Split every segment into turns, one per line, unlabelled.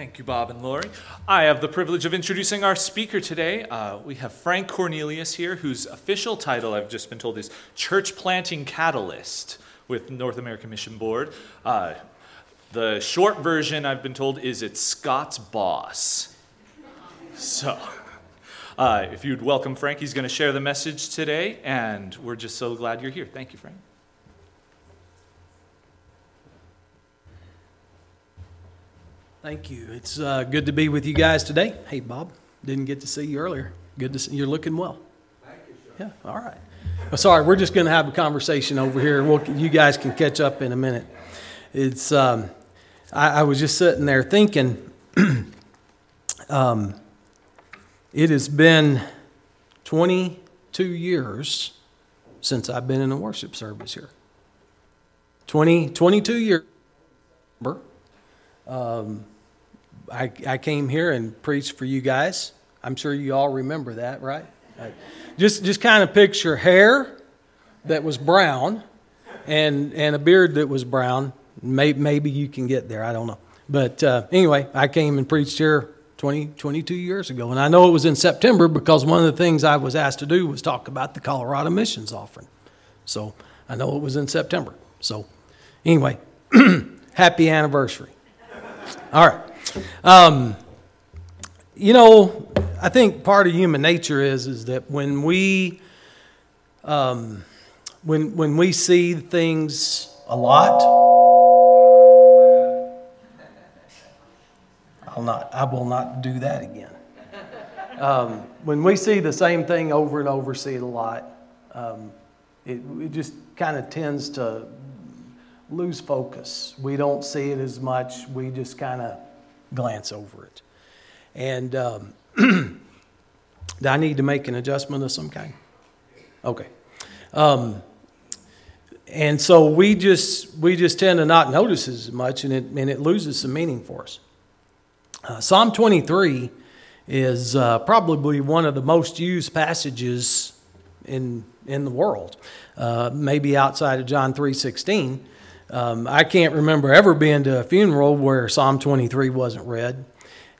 Thank you, Bob and Lori. I have the privilege of introducing our speaker today. Uh, we have Frank Cornelius here, whose official title, I've just been told, is Church Planting Catalyst with North American Mission Board. Uh, the short version, I've been told, is it's Scott's boss. So, uh, if you'd welcome Frank, he's going to share the message today, and we're just so glad you're here. Thank you, Frank.
Thank you. It's uh, good to be with you guys today. Hey, Bob, didn't get to see you earlier. Good to see you're looking well. Thank you, sir. Yeah, all right. Well, sorry, we're just going to have a conversation over here. We'll, you guys can catch up in a minute. It's um, I, I, was just sitting there thinking. um, it has been 22 years since I've been in a worship service here. 20, 22 years. Um, I, I came here and preached for you guys. I'm sure you all remember that, right? Just, just kind of picture hair that was brown and, and a beard that was brown. Maybe, maybe you can get there. I don't know. But uh, anyway, I came and preached here 20, 22 years ago. And I know it was in September because one of the things I was asked to do was talk about the Colorado missions offering. So I know it was in September. So anyway, happy anniversary. All right. Um, you know, I think part of human nature is is that when we um, when when we see things a lot, I'll not. I will not do that again. Um, when we see the same thing over and over, see it a lot, um, it, it just kind of tends to lose focus. We don't see it as much. We just kind of glance over it. And um, do I need to make an adjustment of some kind? Okay. Um, and so we just we just tend to not notice as much, and it and it loses some meaning for us. Uh, Psalm 23 is uh, probably one of the most used passages in in the world, uh, maybe outside of John 3:16. Um, I can't remember ever being to a funeral where Psalm 23 wasn't read,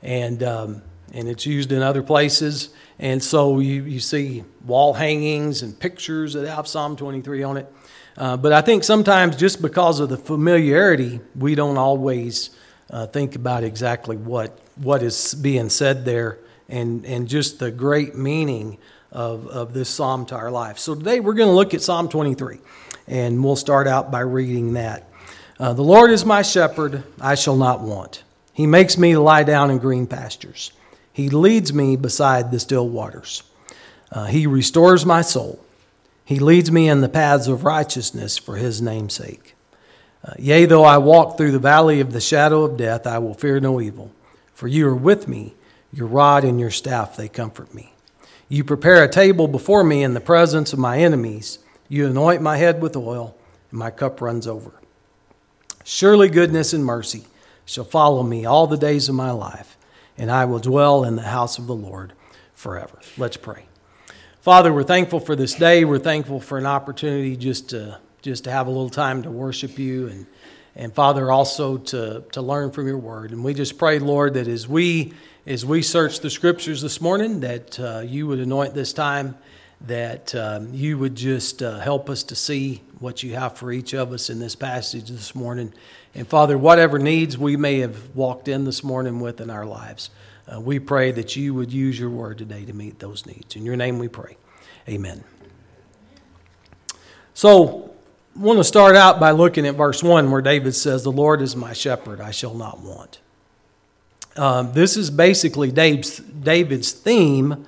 and um, and it's used in other places. And so you, you see wall hangings and pictures that have Psalm 23 on it. Uh, but I think sometimes just because of the familiarity, we don't always uh, think about exactly what what is being said there and, and just the great meaning of, of this psalm to our life. So today we're going to look at Psalm 23. And we'll start out by reading that. Uh, the Lord is my shepherd, I shall not want. He makes me lie down in green pastures. He leads me beside the still waters. Uh, he restores my soul. He leads me in the paths of righteousness for his name's sake. Uh, yea, though I walk through the valley of the shadow of death, I will fear no evil, for you are with me. Your rod and your staff, they comfort me. You prepare a table before me in the presence of my enemies. You anoint my head with oil, and my cup runs over. Surely goodness and mercy shall follow me all the days of my life, and I will dwell in the house of the Lord forever. Let's pray. Father, we're thankful for this day. We're thankful for an opportunity just to just to have a little time to worship you and and Father also to to learn from your word. And we just pray, Lord, that as we as we search the scriptures this morning, that uh, you would anoint this time that um, you would just uh, help us to see what you have for each of us in this passage this morning. And Father, whatever needs we may have walked in this morning with in our lives, uh, we pray that you would use your word today to meet those needs. In your name we pray. Amen. So, I want to start out by looking at verse 1 where David says, The Lord is my shepherd, I shall not want. Um, this is basically Dave's, David's theme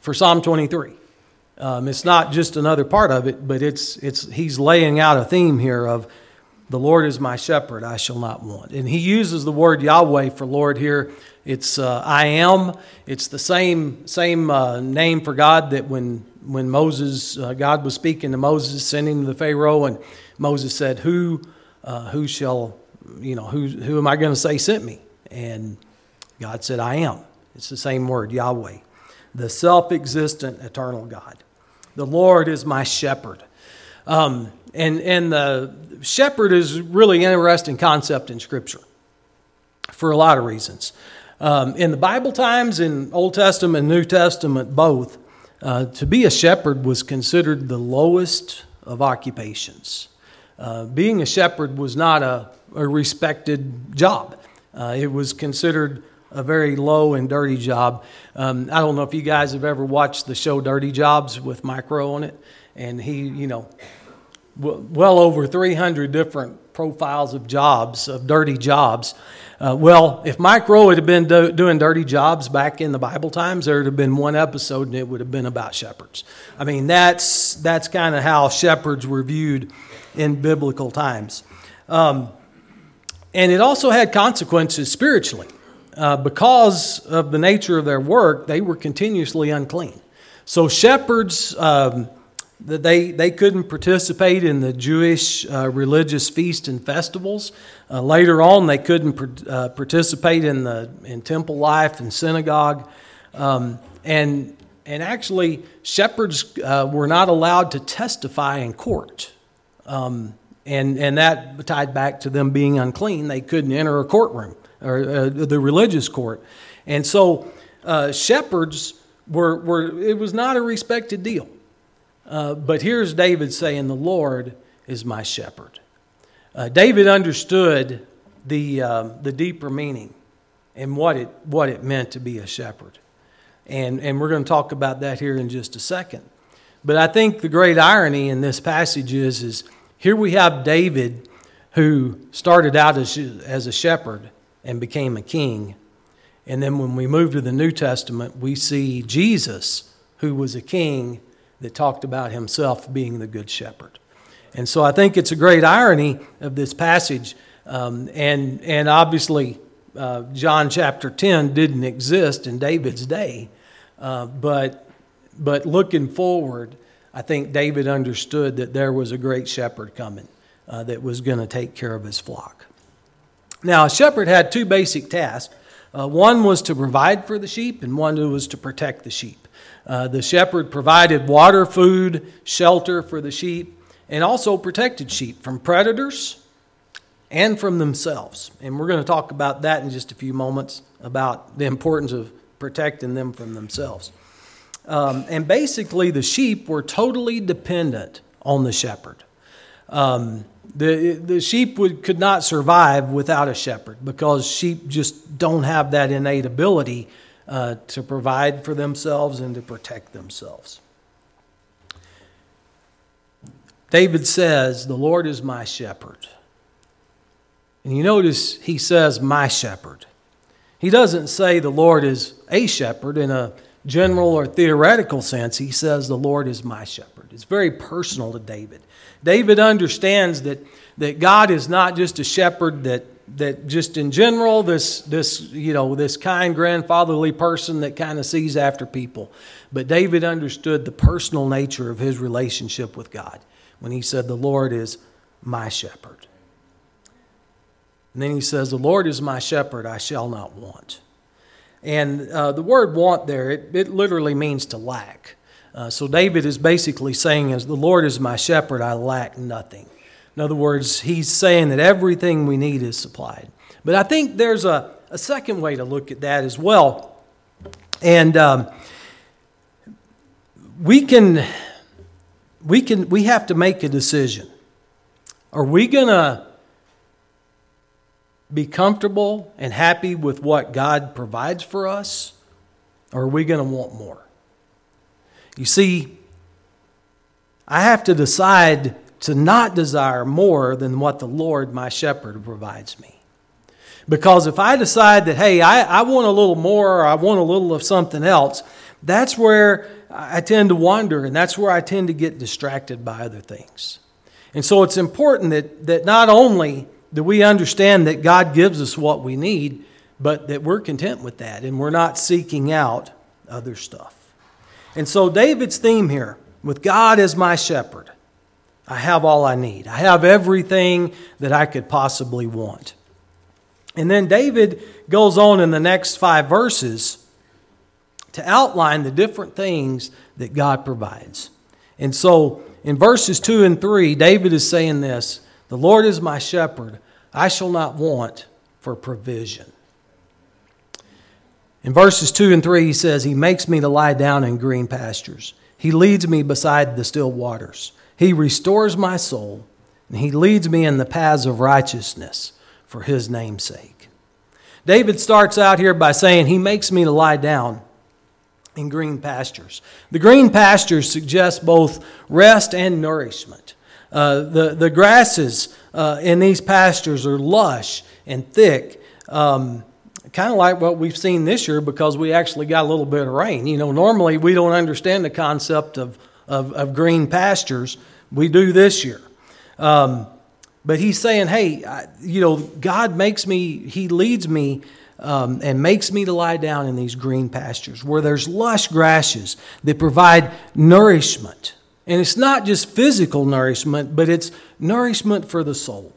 for Psalm 23. Um, it's not just another part of it, but it's, it's, he's laying out a theme here of the Lord is my shepherd, I shall not want. And he uses the word Yahweh for Lord here. It's uh, I am. It's the same, same uh, name for God that when, when Moses, uh, God was speaking to Moses, sending to the Pharaoh, and Moses said, Who, uh, who shall, you know, who, who am I going to say sent me? And God said, I am. It's the same word, Yahweh, the self existent, eternal God. The Lord is my shepherd. Um, and, and the shepherd is really an interesting concept in Scripture. for a lot of reasons. Um, in the Bible times, in Old Testament and New Testament, both, uh, to be a shepherd was considered the lowest of occupations. Uh, being a shepherd was not a, a respected job, uh, it was considered a very low and dirty job. Um, I don't know if you guys have ever watched the show Dirty Jobs with Mike Rowe on it, and he, you know, well over 300 different profiles of jobs, of dirty jobs. Uh, well, if Mike Rowe had been do, doing dirty jobs back in the Bible times, there would have been one episode and it would have been about shepherds. I mean, that's, that's kind of how shepherds were viewed in biblical times. Um, and it also had consequences spiritually. Uh, because of the nature of their work, they were continuously unclean. So shepherds, um, they, they couldn't participate in the Jewish uh, religious feasts and festivals. Uh, later on, they couldn't uh, participate in, the, in temple life and synagogue. Um, and, and actually, shepherds uh, were not allowed to testify in court. Um, and, and that tied back to them being unclean. They couldn't enter a courtroom or uh, the religious court. And so uh, shepherds were, were, it was not a respected deal. Uh, but here's David saying, The Lord is my shepherd. Uh, David understood the, uh, the deeper meaning and what it, what it meant to be a shepherd. And, and we're going to talk about that here in just a second. But I think the great irony in this passage is, is here we have David who started out as, as a shepherd and became a king. And then when we move to the New Testament, we see Jesus, who was a king that talked about himself being the good shepherd. And so I think it's a great irony of this passage. Um, and, and obviously, uh, John chapter 10 didn't exist in David's day. Uh, but, but looking forward, I think David understood that there was a great shepherd coming uh, that was going to take care of his flock. Now, a shepherd had two basic tasks. Uh, one was to provide for the sheep, and one was to protect the sheep. Uh, the shepherd provided water, food, shelter for the sheep, and also protected sheep from predators and from themselves. And we're going to talk about that in just a few moments about the importance of protecting them from themselves. Um, and basically, the sheep were totally dependent on the shepherd. Um, the, the sheep would, could not survive without a shepherd because sheep just don't have that innate ability uh, to provide for themselves and to protect themselves. David says, The Lord is my shepherd. And you notice he says, My shepherd. He doesn't say the Lord is a shepherd in a general or theoretical sense. He says, The Lord is my shepherd. It's very personal to David. David understands that, that God is not just a shepherd that, that just in general, this, this, you know, this kind, grandfatherly person that kind of sees after people. But David understood the personal nature of his relationship with God when he said, The Lord is my shepherd. And then he says, The Lord is my shepherd, I shall not want. And uh, the word want there, it, it literally means to lack. Uh, so David is basically saying, as the Lord is my shepherd, I lack nothing. In other words, he's saying that everything we need is supplied. But I think there's a, a second way to look at that as well. And um, we can we can we have to make a decision. Are we to be comfortable and happy with what God provides for us? Or are we going to want more? You see, I have to decide to not desire more than what the Lord, my shepherd, provides me. Because if I decide that, hey, I, I want a little more or I want a little of something else, that's where I tend to wander and that's where I tend to get distracted by other things. And so it's important that, that not only do we understand that God gives us what we need, but that we're content with that and we're not seeking out other stuff. And so, David's theme here with God as my shepherd, I have all I need. I have everything that I could possibly want. And then David goes on in the next five verses to outline the different things that God provides. And so, in verses 2 and 3, David is saying this The Lord is my shepherd, I shall not want for provision. In verses 2 and 3, he says, He makes me to lie down in green pastures. He leads me beside the still waters. He restores my soul, and He leads me in the paths of righteousness for His name's sake. David starts out here by saying, He makes me to lie down in green pastures. The green pastures suggest both rest and nourishment. Uh, the, the grasses uh, in these pastures are lush and thick. Um, kind of like what we've seen this year because we actually got a little bit of rain. You know, normally we don't understand the concept of, of, of green pastures. We do this year. Um, but he's saying, hey, I, you know, God makes me, he leads me um, and makes me to lie down in these green pastures where there's lush grasses that provide nourishment. And it's not just physical nourishment, but it's nourishment for the soul.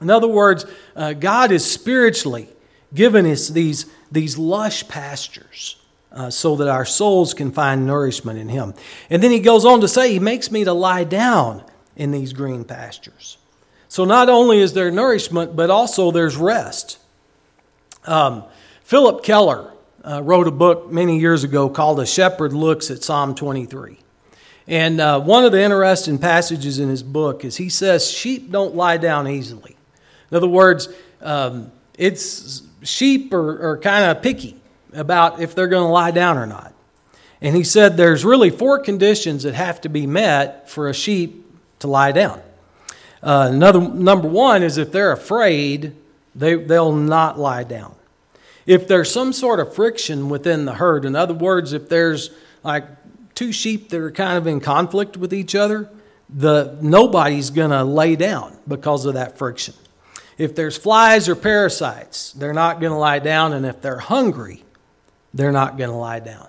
In other words, uh, God is spiritually given us these, these lush pastures uh, so that our souls can find nourishment in Him. And then He goes on to say, He makes me to lie down in these green pastures. So not only is there nourishment, but also there's rest. Um, Phillip Keller uh, wrote a book many years ago called A Shepherd Looks at Psalm 23. And uh, one of the interesting passages in his book is he says, Sheep don't lie down easily. In other words, um, it's sheep are, are kind of picky about if they're going to lie down or not. And he said there's really four conditions that have to be met for a sheep to lie down. Uh, another number one is if they're afraid, they, they'll not lie down. If there's some sort of friction within the herd, in other words, if there's like two sheep that are kind of in conflict with each other, the nobody's going to lay down because of that friction. If there's flies or parasites, they're not going to lie down, and if they're hungry, they're not going to lie down.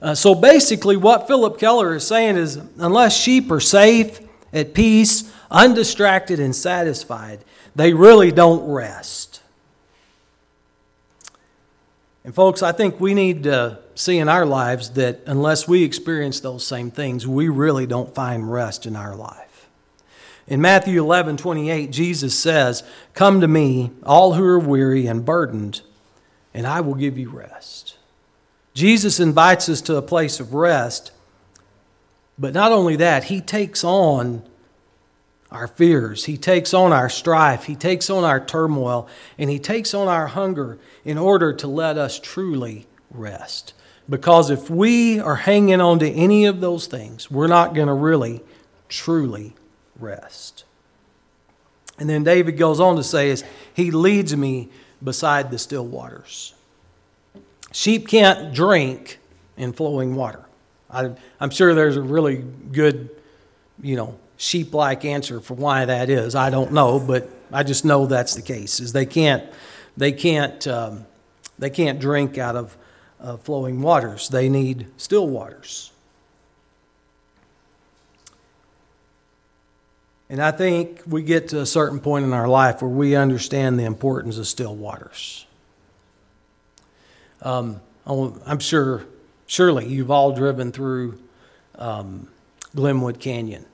Uh, so basically, what Phillip Keller is saying is unless sheep are safe, at peace, undistracted, and satisfied, they really don't rest. And, folks, I think we need to see in our lives that unless we experience those same things, we really don't find rest in our life. In Matthew 11, 28, Jesus says, Come to me, all who are weary and burdened, and I will give you rest. Jesus invites us to a place of rest, but not only that, he takes on our fears, he takes on our strife, he takes on our turmoil, and he takes on our hunger in order to let us truly rest. Because if we are hanging on to any of those things, we're not going to really, truly rest. And then David goes on to say, is He leads me beside the still waters. Sheep can't drink in flowing water. I, am sure there's a really good, you know, sheep-like answer for why that is. I don't know, but I just know that's the case. Is they can't, they can't, um, they can't drink out of uh, flowing waters. They need still waters. And I think we get to a certain point in our life where we understand the importance of still waters. Um, I'm sure, surely you've all driven through um, Glenwood Canyon.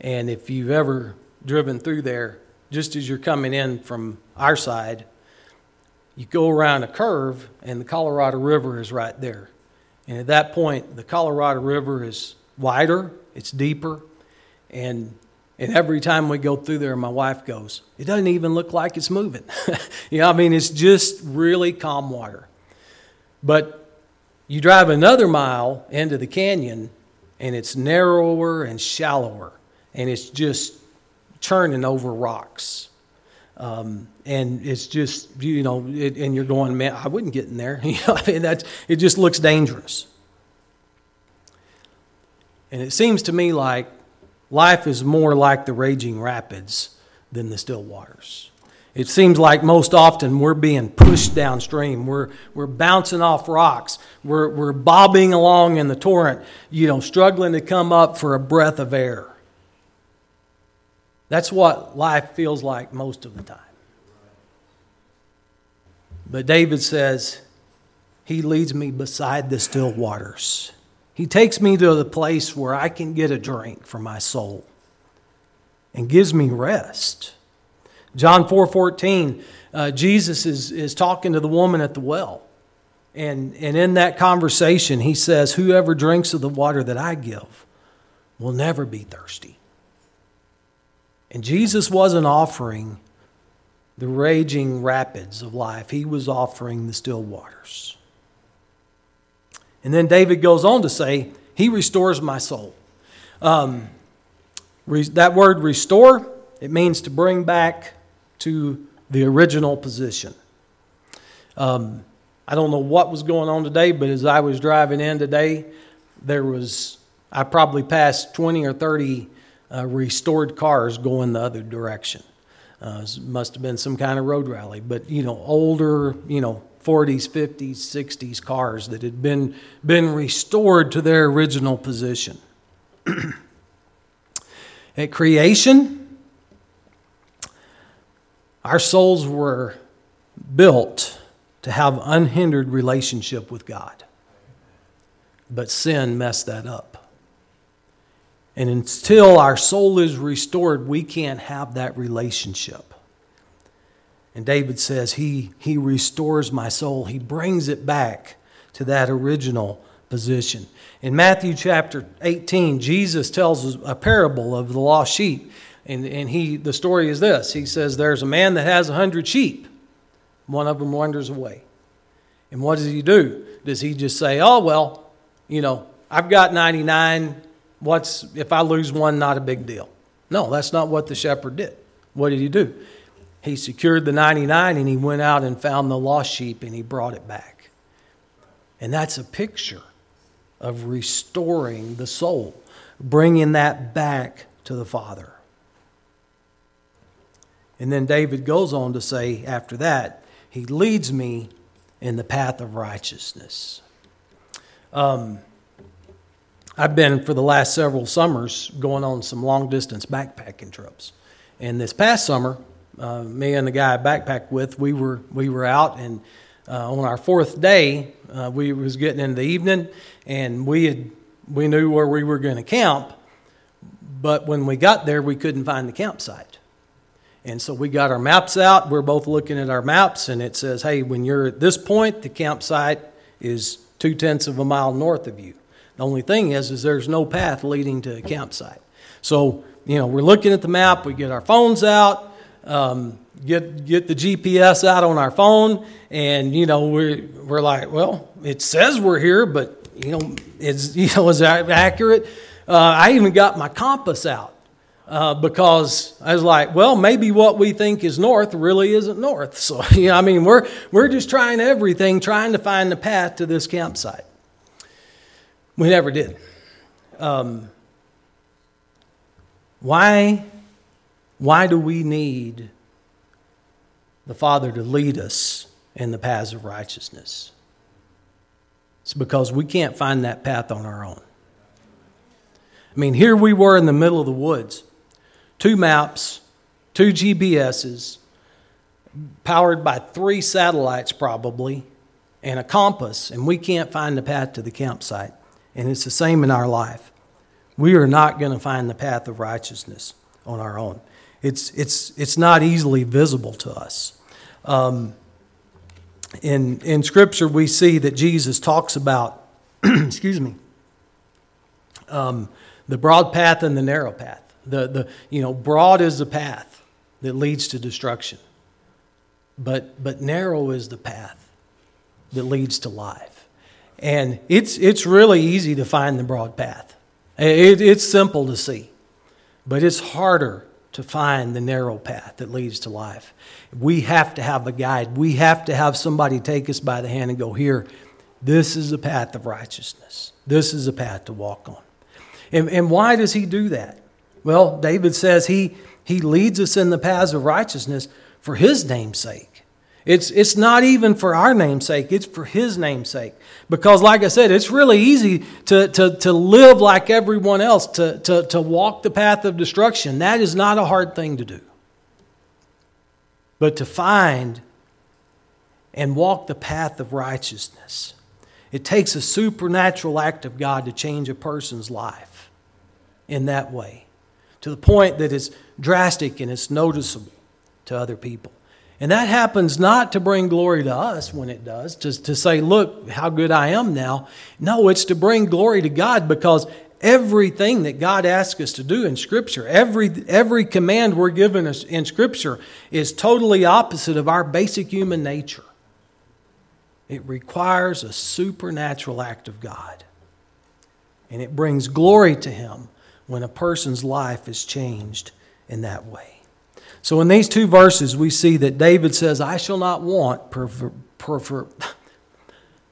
And if you've ever driven through there, just as you're coming in from our side, you go around a curve and the Colorado River is right there. And at that point, the Colorado River is wider, it's deeper, and and every time we go through there, my wife goes, It doesn't even look like it's moving. you know, I mean, it's just really calm water. But you drive another mile into the canyon, and it's narrower and shallower, and it's just churning over rocks. Um, and it's just, you know, it, and you're going, man, I wouldn't get in there. you know, I mean, that's, it just looks dangerous. And it seems to me like life is more like the raging rapids than the still waters. It seems like most often we're being pushed downstream. We're, we're bouncing off rocks. We're, we're bobbing along in the torrent, you know, struggling to come up for a breath of air. That's what life feels like most of the time. But David says, He leads me beside the still waters. He takes me to the place where I can get a drink for my soul and gives me rest. John 4 14, uh, Jesus is, is talking to the woman at the well. And, and in that conversation, he says, Whoever drinks of the water that I give will never be thirsty. And Jesus wasn't offering the raging rapids of life, he was offering the still waters. And then David goes on to say, He restores my soul. Um, re- that word restore, it means to bring back to the original position. Um, I don't know what was going on today, but as I was driving in today, there was, I probably passed 20 or 30 uh, restored cars going the other direction. Uh, must have been some kind of road rally, but you know, older, you know, 40s, 50s, 60s cars that had been, been restored to their original position. At creation, our souls were built to have unhindered relationship with God. But sin messed that up. And until our soul is restored, we can't have that relationship. And David says, He, he restores my soul. He brings it back to that original position. In Matthew chapter 18, Jesus tells a parable of the lost sheep. And, and he, the story is this He says, There's a man that has a hundred sheep, one of them wanders away. And what does he do? Does he just say, Oh, well, you know, I've got 99 what's if I lose one, not a big deal. No, that's not what the shepherd did. What did he do? He secured the 99 and he went out and found the lost sheep and he brought it back. And that's a picture of restoring the soul, bringing that back to the Father. And then David goes on to say after that, he leads me in the path of righteousness. Um, I've been for the last several summers going on some long distance backpacking trips. And this past summer, uh, me and the guy I backpacked with, we were, we were out, and uh, on our fourth day, uh, we was getting in the evening, and we had we knew where we were going to camp, but when we got there, we couldn't find the campsite. And so we got our maps out. We're both looking at our maps, and it says, "Hey, when you're at this point, the campsite is two tenths of a mile north of you." The only thing is, is there's no path leading to a campsite. So, you know, we're looking at the map, we get our phones out, um, get, get the GPS out on our phone, and, you know, we're, we're like, well, it says we're here, but, you know, is, you know, is that accurate? Uh, I even got my compass out. Uh, because I was like, well, maybe what we think is north really isn't north. So, you know, I mean, we're, we're just trying everything, trying to find the path to this campsite. We never did. Um, why, why do we need the Father to lead us in the paths of righteousness? It's because we can't find that path on our own. I mean, here we were in the middle of the woods, two maps, two GPSs, powered by three satellites probably, and a compass, and we can't find the path to the campsite. And it's the same in our life. We are not going to find the path of righteousness on our own. It's, it's, it's not easily visible to us. Um, in, in Scripture, we see that Jesus talks about, excuse me, um, the broad path and the narrow path. The, the, you know, broad is the path that leads to destruction, but, but narrow is the path that leads to life. And it's, it's really easy to find the broad path. It, it's simple to see, but it's harder to find the narrow path that leads to life. We have to have a guide. We have to have somebody take us by the hand and go, Here, this is a path of righteousness. This is a path to walk on. And, and why does he do that? Well, David says he, he leads us in the paths of righteousness for his name's sake. It's, it's not even for our namesake, it's for His namesake. Because, like I said, it's really easy to, to, to live like everyone else, to, to, to walk the path of destruction. That is not a hard thing to do. But to find and walk the path of righteousness, it takes a supernatural act of God to change a person's life in that way, to the point that it's drastic and it's noticeable to other people. And that happens not to bring glory to us when it does, just to say, look how good I am now. No, it's to bring glory to God because everything that God asks us to do in Scripture, every, every command we're given in Scripture is totally opposite of our basic human nature. It requires a supernatural act of God. And it brings glory to Him when a person's life is changed in that way. So, in these two verses, we see that David says, I shall not want, prefer, prefer,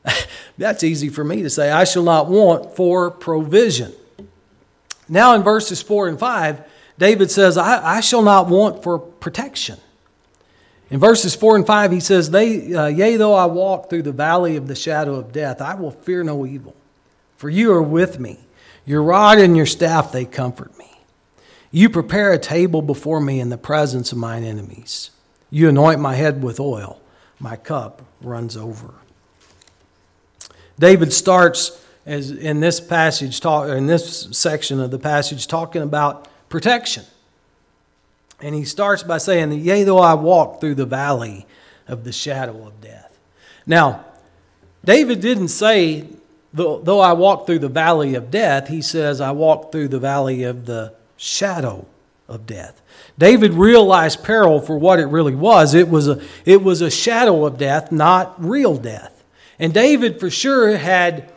that's easy for me to say, I shall not want for provision. Now, in verses 4 and 5, David says, I, I shall not want for protection. In verses 4 and 5, he says, they, uh, Yea, though I walk through the valley of the shadow of death, I will fear no evil, for you are with me. Your rod and your staff, they comfort me. You prepare a table before me in the presence of mine enemies. You anoint my head with oil. My cup runs over. David starts as in this passage talk in this section of the passage talking about protection. And he starts by saying, Yea, though I walk through the valley of the shadow of death. Now, David didn't say, though I walk through the valley of death, he says, I walk through the valley of the shadow of death. David realized peril for what it really was. It was a, it was a shadow of death, not real death. And David, for sure, had,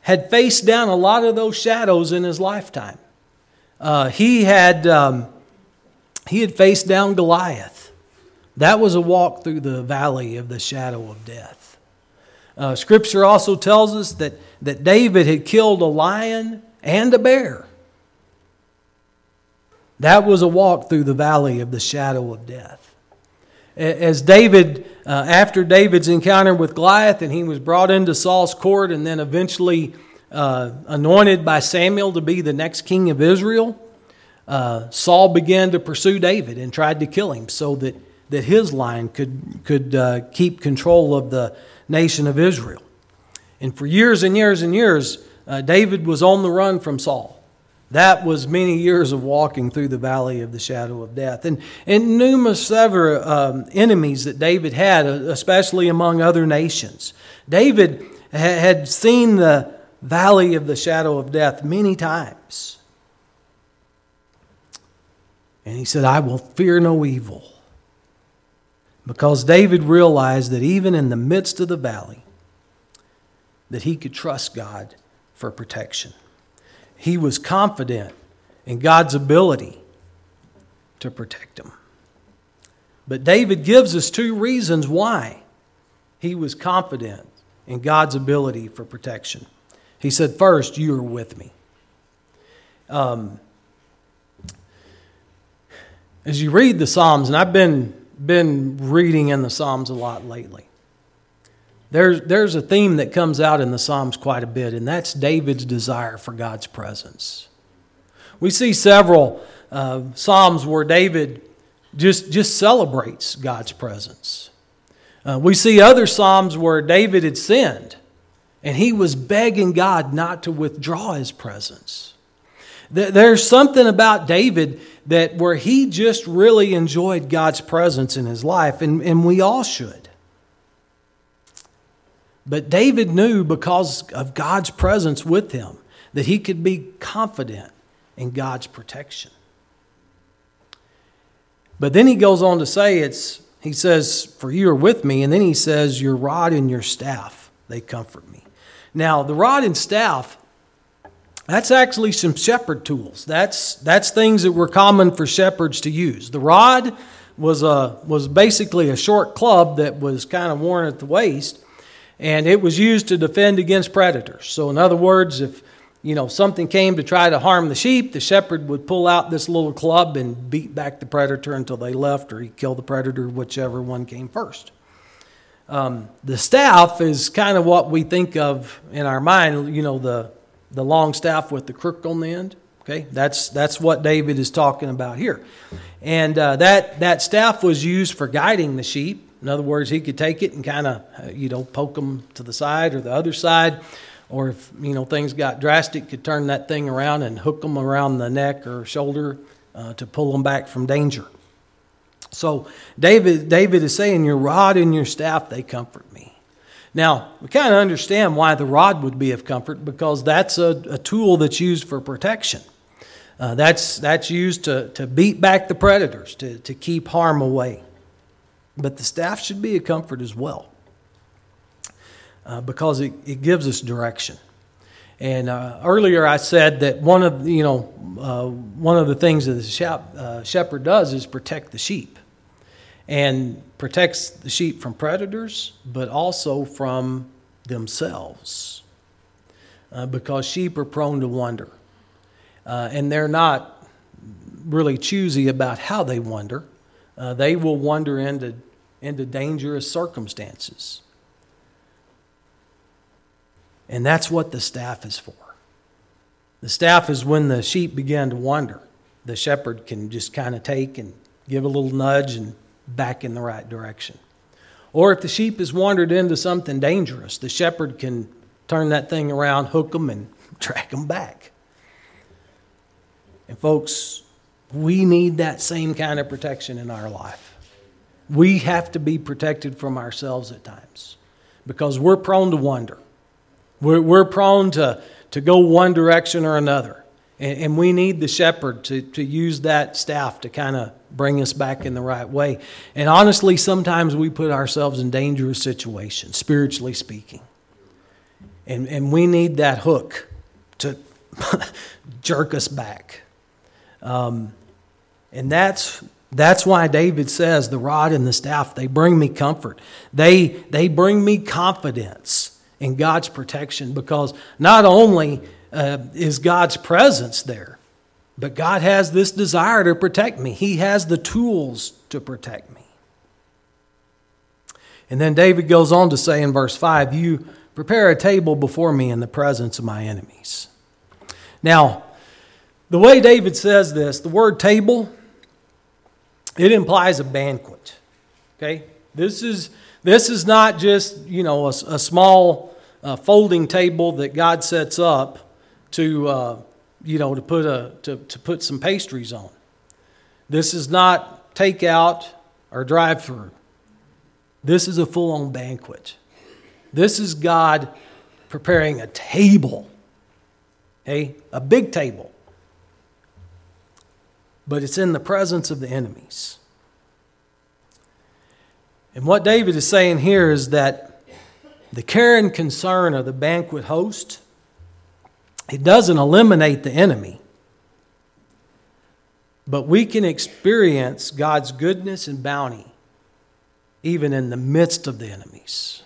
had faced down a lot of those shadows in his lifetime. Uh, he, had, um, he had faced down Goliath. That was a walk through the valley of the shadow of death. Uh, scripture also tells us that, that David had killed a lion and a bear. That was a walk through the valley of the shadow of death. As David, uh, after David's encounter with Goliath, and he was brought into Saul's court and then eventually uh, anointed by Samuel to be the next king of Israel, uh, Saul began to pursue David and tried to kill him so that, that his line could, could uh, keep control of the nation of Israel. And for years and years and years, uh, David was on the run from Saul. That was many years of walking through the valley of the shadow of death. And, and numerous other um, enemies that David had, uh, especially among other nations. David had seen the valley of the shadow of death many times. And he said, I will fear no evil. Because David realized that even in the midst of the valley, that he could trust God for protection he was confident in God's ability to protect him. But David gives us two reasons why he was confident in God's ability for protection. He said, First, you are with me. Um, as you read the Psalms, and I've been, been reading in the Psalms a lot lately, there's, there's a theme that comes out in the Psalms quite a bit, and that's David's desire for God's presence. We see several uh, Psalms where David just, just celebrates God's presence. Uh, we see other Psalms where David had sinned, and he was begging God not to withdraw his presence. There's something about David that where he just really enjoyed God's presence in his life, and, and we all should. But David knew because of God's presence with him that he could be confident in God's protection. But then he goes on to say, it's, he says, For you are with me. And then he says, Your rod and your staff, they comfort me. Now, the rod and staff, that's actually some shepherd tools. That's, that's things that were common for shepherds to use. The rod was, a, was basically a short club that was kind of worn at the waist and it was used to defend against predators. So, in other words, if you know something came to try to harm the sheep, the shepherd would pull out this little club and beat back the predator until they left, or he killed the predator, whichever one came first. Um, the staff is kind of what we think of in our mind, you know, the the long staff with the crook on the end. Okay, that's that's what David is talking about here, and uh, that that staff was used for guiding the sheep in other words, he could take it and kind of, uh, you know, poke them to the side or the other side. Or if, you know, things got drastic, could turn that thing around and hook them around the neck or shoulder uh, to pull them back from danger. So David, David is saying, Your rod and your staff, they comfort me. Now, we kind of understand why the rod would be of comfort because that's a, a tool that's used for protection. Uh, that's, that's used to, to beat back the predators, to, to keep harm away. But the staff should be a comfort as well uh, because it, it gives us direction. And uh, earlier I said that one of you know uh, one of the things that the uh, shepherd does is protect the sheep, and protects the sheep from predators, but also from themselves, uh, because sheep are prone to wander, uh, and they're not really choosy about how they wander. They will wander into into dangerous circumstances. And that's what the staff is for. The staff is when the sheep begin to wander. The shepherd can just kind of take and give a little nudge and back in the right direction. Or if the sheep has wandered into something dangerous, the shepherd can turn that thing around, hook them, and track them back. And folks, we need that same kind of protection in our life. We have to be protected from ourselves at times because we're prone to wonder. We're, we're prone to, to go one direction or another. And, and we need the shepherd to, to use that staff to kind of bring us back in the right way. And honestly, sometimes we put ourselves in dangerous situations, spiritually speaking. And, and we need that hook to jerk us back. Um, and that's that's why David says the rod and the staff they bring me comfort. They they bring me confidence in God's protection because not only uh, is God's presence there, but God has this desire to protect me. He has the tools to protect me. And then David goes on to say in verse 5 You prepare a table before me in the presence of my enemies. Now, the way David says this, the word table, it implies a banquet. Okay? This is, this is not just, you know, a, a small uh, folding table that God sets up to, uh, you know, to put, a, to, to put some pastries on. This is not takeout or drive through. This is a full on banquet. This is God preparing a table, okay? a big table. But it's in the presence of the enemies. And what David is saying here is that the care and concern of the banquet host, it doesn't eliminate the enemy. But we can experience God's goodness and bounty even in the midst of the enemies.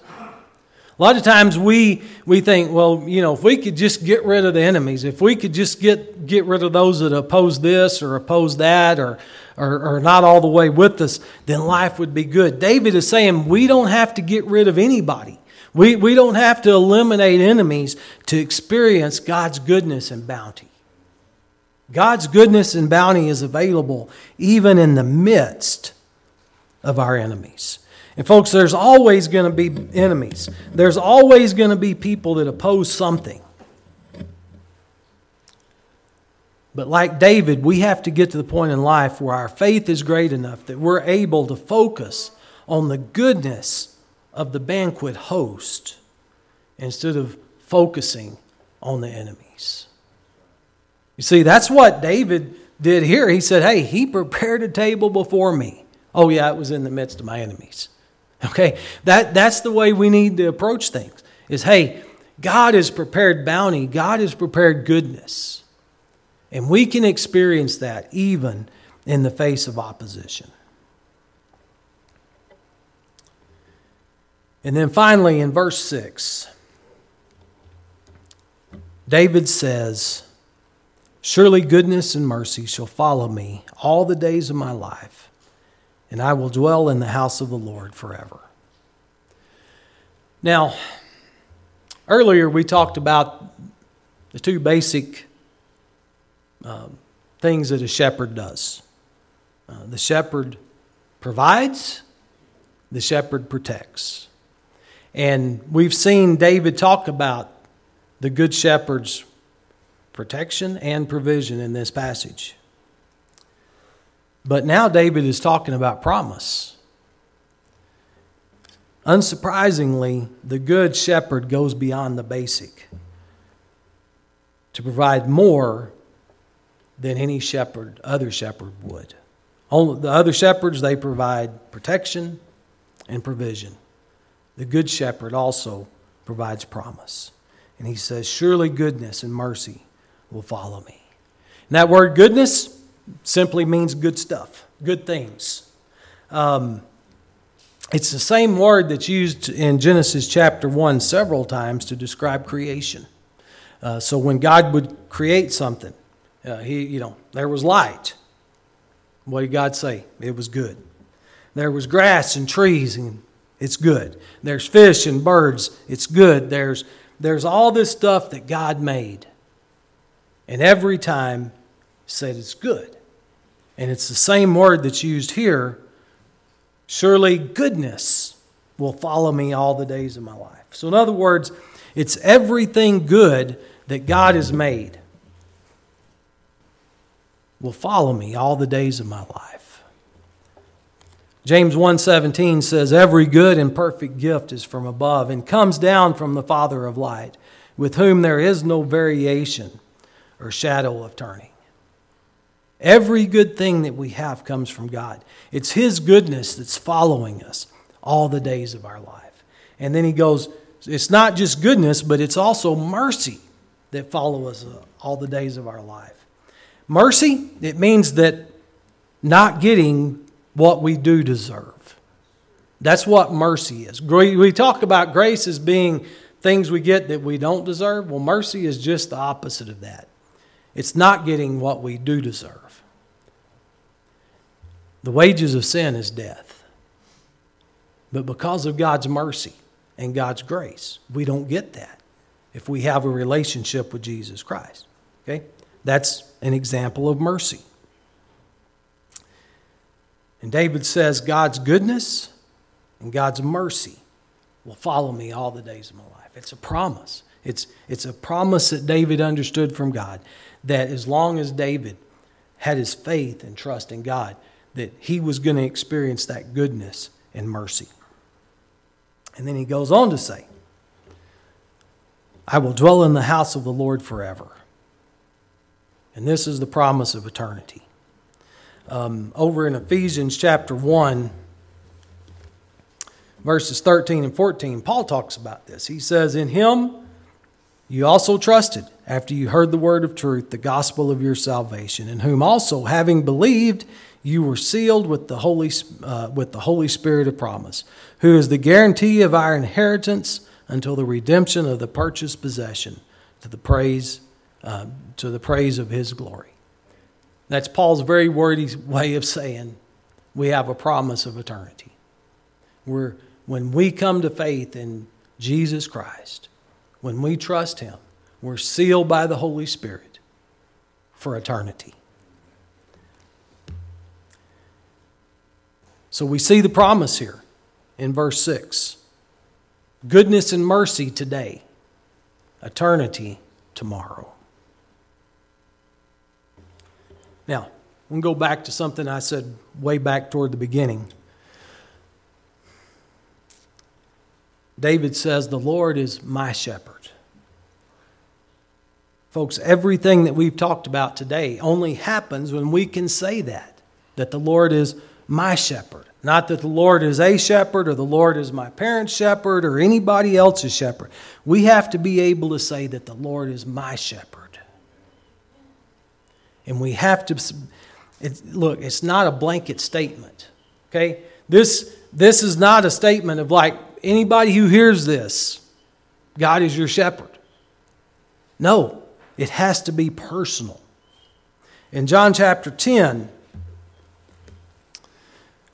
A lot of times we, we think, well, you know, if we could just get rid of the enemies, if we could just get, get rid of those that oppose this or oppose that or, or, or not all the way with us, then life would be good. David is saying we don't have to get rid of anybody. We, we don't have to eliminate enemies to experience God's goodness and bounty. God's goodness and bounty is available even in the midst of our enemies. And, folks, there's always going to be enemies, there's always going to be people that oppose something. But like David, we have to get to the point in life where our faith is great enough that we're able to focus on the goodness of the banquet host instead of focusing on the enemies. You see, that's what David did here. He said, Hey, he prepared a table before me. Oh, yeah, it was in the midst of my enemies. Okay, that, that's the way we need to approach things is hey, God has prepared bounty, God has prepared goodness. And we can experience that even in the face of opposition. And then finally, in verse 6, David says, Surely goodness and mercy shall follow me all the days of my life, and I will dwell in the house of the Lord forever. Now, earlier we talked about the two basic um, things that a shepherd does uh, the shepherd provides, the shepherd protects. And we've seen David talk about the Good Shepherd's protection and provision in this passage. But now David is talking about promise. Unsurprisingly, the good shepherd goes beyond the basic to provide more than any shepherd, other shepherd would. Only the other shepherds, they provide protection and provision. The good shepherd also provides promise. And he says, Surely goodness and mercy will follow me. And that word goodness simply means good stuff, good things. Um, it's the same word that's used in Genesis chapter 1 several times to describe creation. Uh, so when God would create something, uh, he, you know, there was light. What did God say? It was good. There was grass and trees, and it's good. There's fish and birds, it's good. There's, there's all this stuff that God made. And every time said it's good. And it's the same word that's used here. Surely goodness will follow me all the days of my life. So, in other words, it's everything good that God has made will follow me all the days of my life. James 1:17 says every good and perfect gift is from above and comes down from the Father of light, with whom there is no variation or shadow of turning. Every good thing that we have comes from God. It's His goodness that's following us all the days of our life. And then he goes, it's not just goodness, but it's also mercy that follow us all the days of our life. Mercy, it means that not getting what we do deserve. That's what mercy is. We talk about grace as being things we get that we don't deserve. Well, mercy is just the opposite of that. It's not getting what we do deserve. The wages of sin is death. But because of God's mercy and God's grace, we don't get that if we have a relationship with Jesus Christ. Okay? That's an example of mercy. And David says, God's goodness and God's mercy will follow me all the days of my life. It's a promise. It's, it's a promise that David understood from God that as long as David had his faith and trust in God, that he was going to experience that goodness and mercy. And then he goes on to say, I will dwell in the house of the Lord forever. And this is the promise of eternity. Um, over in Ephesians chapter 1, verses 13 and 14, Paul talks about this. He says, In him you also trusted after you heard the word of truth, the gospel of your salvation, in whom also, having believed, you were sealed with the Holy, uh, with the Holy Spirit of promise, who is the guarantee of our inheritance until the redemption of the purchased possession to the praise, uh, to the praise of his glory. That's Paul's very wordy way of saying we have a promise of eternity. We're, when we come to faith in Jesus Christ, when we trust him, we're sealed by the Holy Spirit for eternity. So we see the promise here in verse 6 goodness and mercy today, eternity tomorrow. Now, we'll go back to something I said way back toward the beginning. David says, The Lord is my shepherd. Folks, everything that we've talked about today only happens when we can say that, that the Lord is my shepherd. Not that the Lord is a shepherd or the Lord is my parent's shepherd or anybody else's shepherd. We have to be able to say that the Lord is my shepherd. And we have to, it, look, it's not a blanket statement, okay? This, this is not a statement of like anybody who hears this, God is your shepherd. No, it has to be personal. In John chapter 10,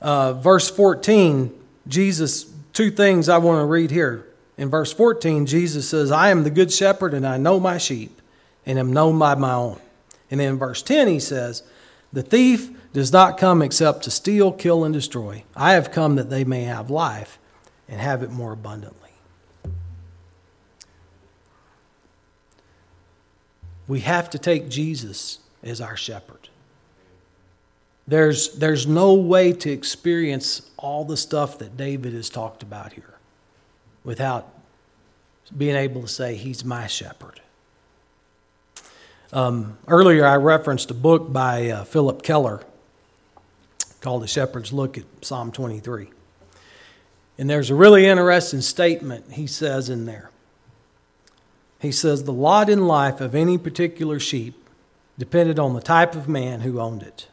uh, verse 14, Jesus, two things I want to read here. In verse 14, Jesus says, I am the good shepherd and I know my sheep and am known by my own. And then in verse 10, he says, The thief does not come except to steal, kill, and destroy. I have come that they may have life and have it more abundantly. We have to take Jesus as our shepherd. There's, there's no way to experience all the stuff that David has talked about here without being able to say, He's my shepherd. Um, earlier, I referenced a book by uh, Phillip Keller called The Shepherd Looks at Psalm 23. And there's a really interesting statement he says in there. He says, The lot in life of any particular sheep depended on the type of man who owned it.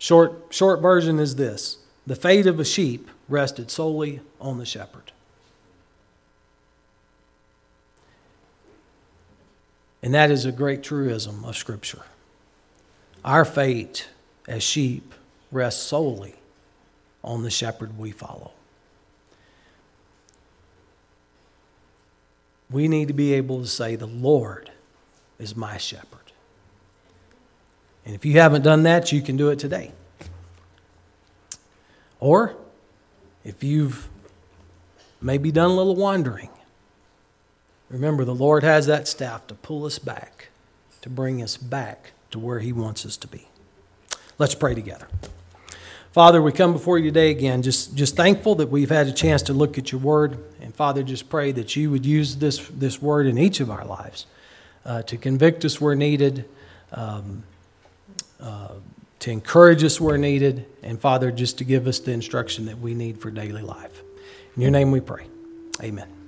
Short, short version is this the fate of a sheep rested solely on the shepherd. And that is a great truism of Scripture. Our fate as sheep rests solely on the shepherd we follow. We need to be able to say, The Lord is my shepherd. And if you haven't done that, you can do it today. Or if you've maybe done a little wandering, remember the Lord has that staff to pull us back, to bring us back to where He wants us to be. Let's pray together. Father, we come before you today again, just, just thankful that we've had a chance to look at your word. And Father, just pray that you would use this, this word in each of our lives uh, to convict us where needed, um, to encourage us where needed, and Father, just to give us the instruction that we need for daily life. In your name we pray. Amen.